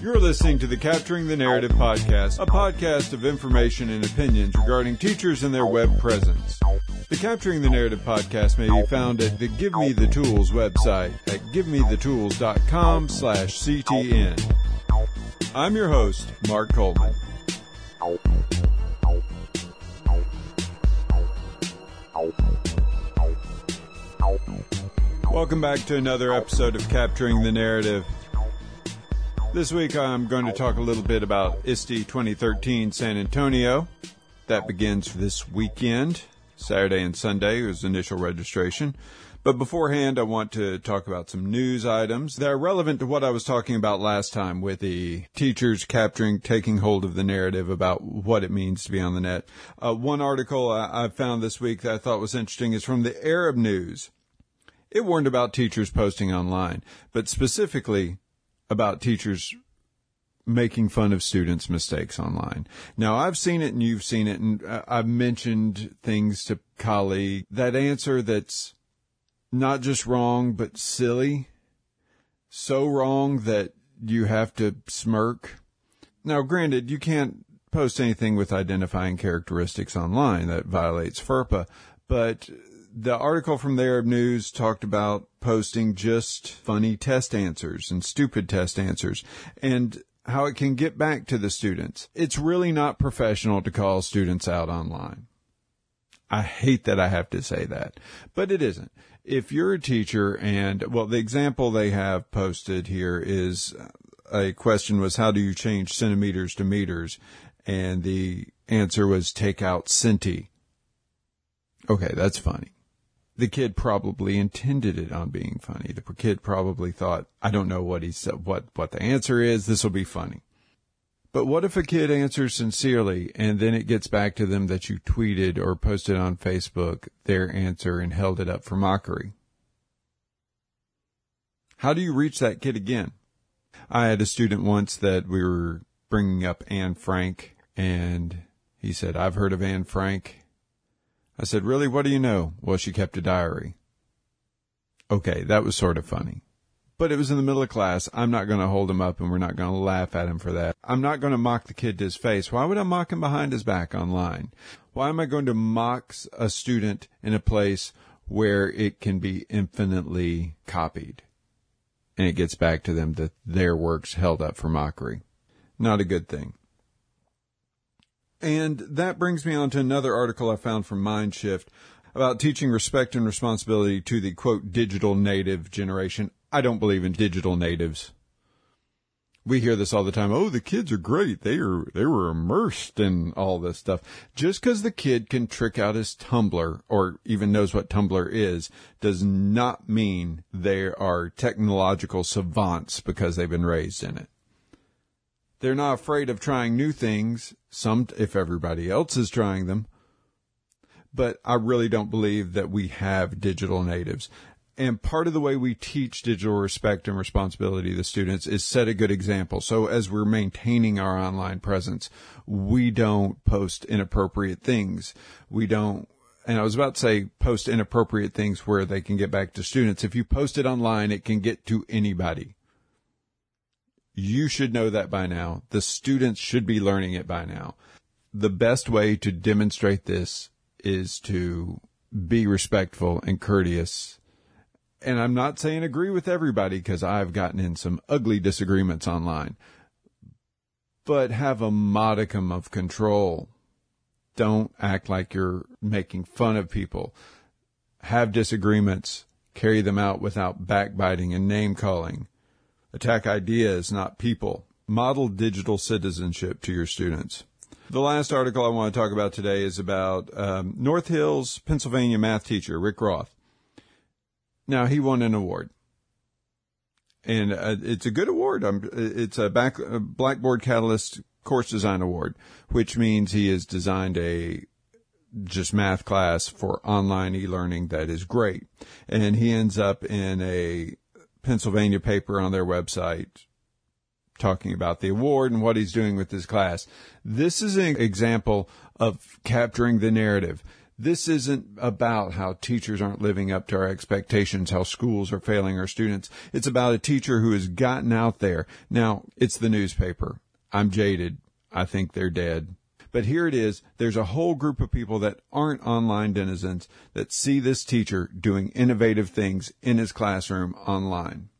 You're listening to the Capturing the Narrative podcast, a podcast of information and opinions regarding teachers and their web presence. The Capturing the Narrative podcast may be found at the Give Me the Tools website at givemethetools.com slash CTN. I'm your host, Mark Coleman. Welcome back to another episode of Capturing the Narrative. This week I'm going to talk a little bit about ISTE 2013 San Antonio. That begins this weekend. Saturday and Sunday is initial registration. But beforehand, I want to talk about some news items that are relevant to what I was talking about last time with the teachers capturing, taking hold of the narrative about what it means to be on the net. Uh, one article I, I found this week that I thought was interesting is from the Arab News. It warned about teachers posting online, but specifically about teachers making fun of students' mistakes online. Now, I've seen it and you've seen it, and I've mentioned things to colleague. That answer that's not just wrong, but silly. So wrong that you have to smirk. Now, granted, you can't post anything with identifying characteristics online that violates FERPA, but the article from the Arab News talked about posting just funny test answers and stupid test answers and how it can get back to the students. It's really not professional to call students out online. I hate that I have to say that, but it isn't. If you're a teacher and, well, the example they have posted here is uh, a question was, how do you change centimeters to meters? And the answer was take out centi. Okay, that's funny the kid probably intended it on being funny. The kid probably thought, I don't know what he said, what, what the answer is. This will be funny. But what if a kid answers sincerely and then it gets back to them that you tweeted or posted on Facebook their answer and held it up for mockery? How do you reach that kid again? I had a student once that we were bringing up Anne Frank and he said, I've heard of Anne Frank I said, really? What do you know? Well, she kept a diary. Okay, that was sort of funny. But it was in the middle of class. I'm not going to hold him up and we're not going to laugh at him for that. I'm not going to mock the kid to his face. Why would I mock him behind his back online? Why am I going to mock a student in a place where it can be infinitely copied? And it gets back to them that their work's held up for mockery. Not a good thing. And that brings me on to another article I found from Mindshift about teaching respect and responsibility to the quote digital native generation. I don't believe in digital natives. We hear this all the time. Oh, the kids are great. They are, they were immersed in all this stuff. Just because the kid can trick out his Tumblr or even knows what Tumblr is does not mean they are technological savants because they've been raised in it. They're not afraid of trying new things, some if everybody else is trying them. But I really don't believe that we have digital natives. And part of the way we teach digital respect and responsibility to the students is set a good example. So as we're maintaining our online presence, we don't post inappropriate things. We don't and I was about to say post inappropriate things where they can get back to students. If you post it online, it can get to anybody. You should know that by now. The students should be learning it by now. The best way to demonstrate this is to be respectful and courteous. And I'm not saying agree with everybody because I've gotten in some ugly disagreements online, but have a modicum of control. Don't act like you're making fun of people. Have disagreements, carry them out without backbiting and name calling Attack ideas, not people. Model digital citizenship to your students. The last article I want to talk about today is about um, North Hills, Pennsylvania math teacher Rick Roth. Now he won an award, and uh, it's a good award. It's a, back, a Blackboard Catalyst Course Design Award, which means he has designed a just math class for online e-learning that is great, and he ends up in a Pennsylvania paper on their website talking about the award and what he's doing with his class. This is an example of capturing the narrative. This isn't about how teachers aren't living up to our expectations, how schools are failing our students. It's about a teacher who has gotten out there. Now, it's the newspaper. I'm jaded. I think they're dead. But here it is. There's a whole group of people that aren't online denizens that see this teacher doing innovative things in his classroom online.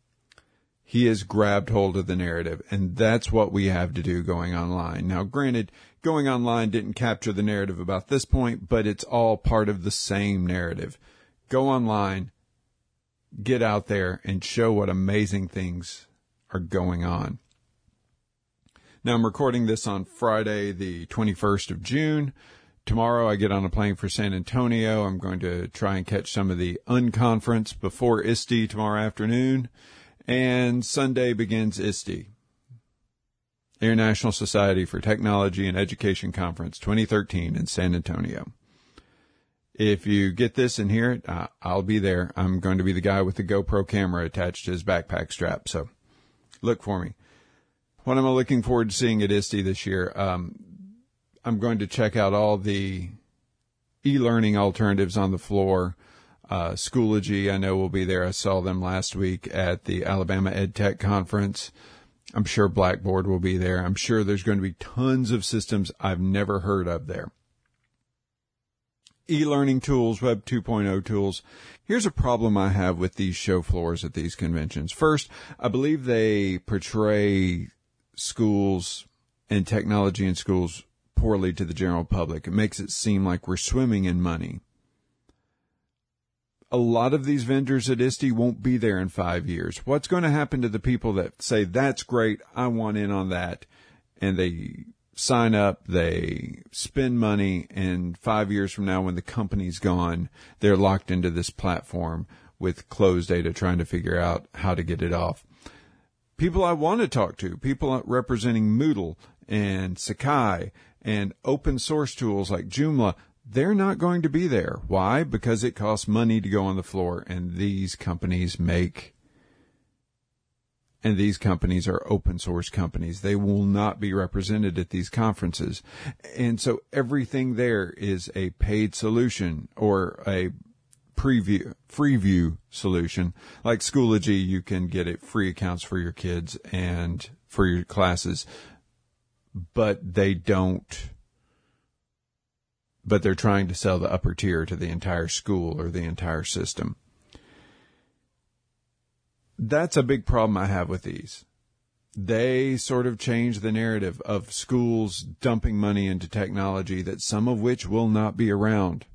He has grabbed hold of the narrative, and that's what we have to do going online. Now, granted, going online didn't capture the narrative about this point, but it's all part of the same narrative. Go online, get out there, and show what amazing things are going on. Now I'm recording this on Friday, the 21st of June. Tomorrow I get on a plane for San Antonio. I'm going to try and catch some of the unconference before ISTE tomorrow afternoon. And Sunday begins ISTE. International Society for Technology and Education Conference 2013 in San Antonio. If you get this and hear it, I'll be there. I'm going to be the guy with the GoPro camera attached to his backpack strap. So look for me. What am I looking forward to seeing at ISTE this year? Um, I'm going to check out all the e-learning alternatives on the floor. Uh, Schoology, I know will be there. I saw them last week at the Alabama Ed Tech conference. I'm sure Blackboard will be there. I'm sure there's going to be tons of systems I've never heard of there. E-learning tools, Web 2.0 tools. Here's a problem I have with these show floors at these conventions. First, I believe they portray schools and technology in schools poorly to the general public. It makes it seem like we're swimming in money. A lot of these vendors at ISTE won't be there in five years. What's going to happen to the people that say, that's great, I want in on that, and they sign up, they spend money, and five years from now when the company's gone, they're locked into this platform with closed data trying to figure out how to get it off people I want to talk to, people representing Moodle and Sakai and open source tools like Joomla, they're not going to be there. Why? Because it costs money to go on the floor and these companies make and these companies are open source companies. They will not be represented at these conferences. And so everything there is a paid solution or a preview, free view solution. Like Schoology, you can get it free accounts for your kids and for your classes, but they don't, but they're trying to sell the upper tier to the entire school or the entire system. That's a big problem I have with these. They sort of change the narrative of schools dumping money into technology that some of which will not be around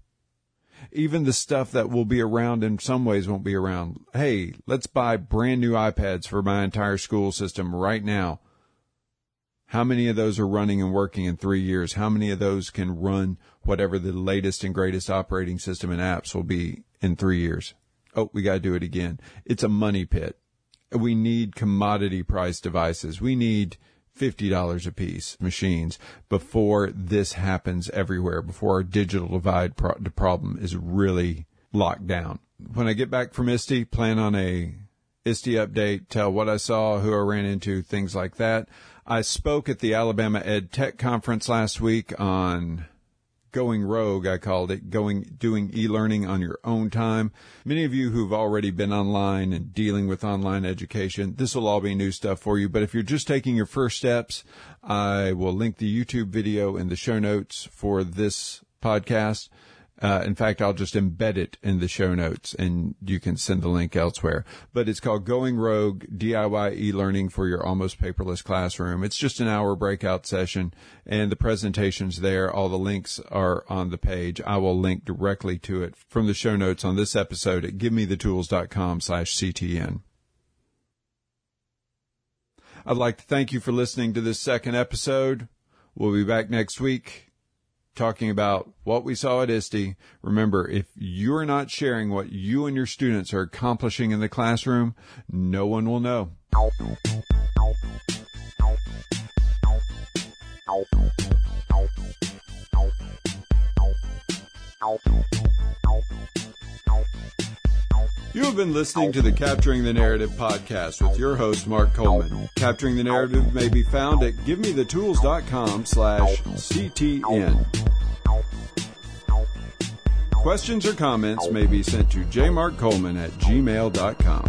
even the stuff that will be around in some ways won't be around. Hey, let's buy brand new iPads for my entire school system right now. How many of those are running and working in three years? How many of those can run whatever the latest and greatest operating system and apps will be in three years? Oh, we got to do it again. It's a money pit. We need commodity price devices. We need $50 a piece machines before this happens everywhere, before our digital divide pro- problem is really locked down. When I get back from ISTE, plan on a ISTE update, tell what I saw, who I ran into, things like that. I spoke at the Alabama Ed Tech Conference last week on going rogue, I called it, going, doing e-learning on your own time. Many of you who've already been online and dealing with online education, this will all be new stuff for you. But if you're just taking your first steps, I will link the YouTube video in the show notes for this podcast. Uh, in fact, I'll just embed it in the show notes and you can send the link elsewhere. But it's called Going Rogue DIY e-learning for your almost paperless classroom. It's just an hour breakout session and the presentation's there. All the links are on the page. I will link directly to it from the show notes on this episode at givemethetools.com slash CTN. I'd like to thank you for listening to this second episode. We'll be back next week talking about what we saw at ISTE. Remember, if you're not sharing what you and your students are accomplishing in the classroom, no one will know. You have been listening to the Capturing the Narrative podcast with your host, Mark Coleman. Capturing the Narrative may be found at givemethetools.com slash CTN. Questions or comments may be sent to jmarkcoleman at gmail.com.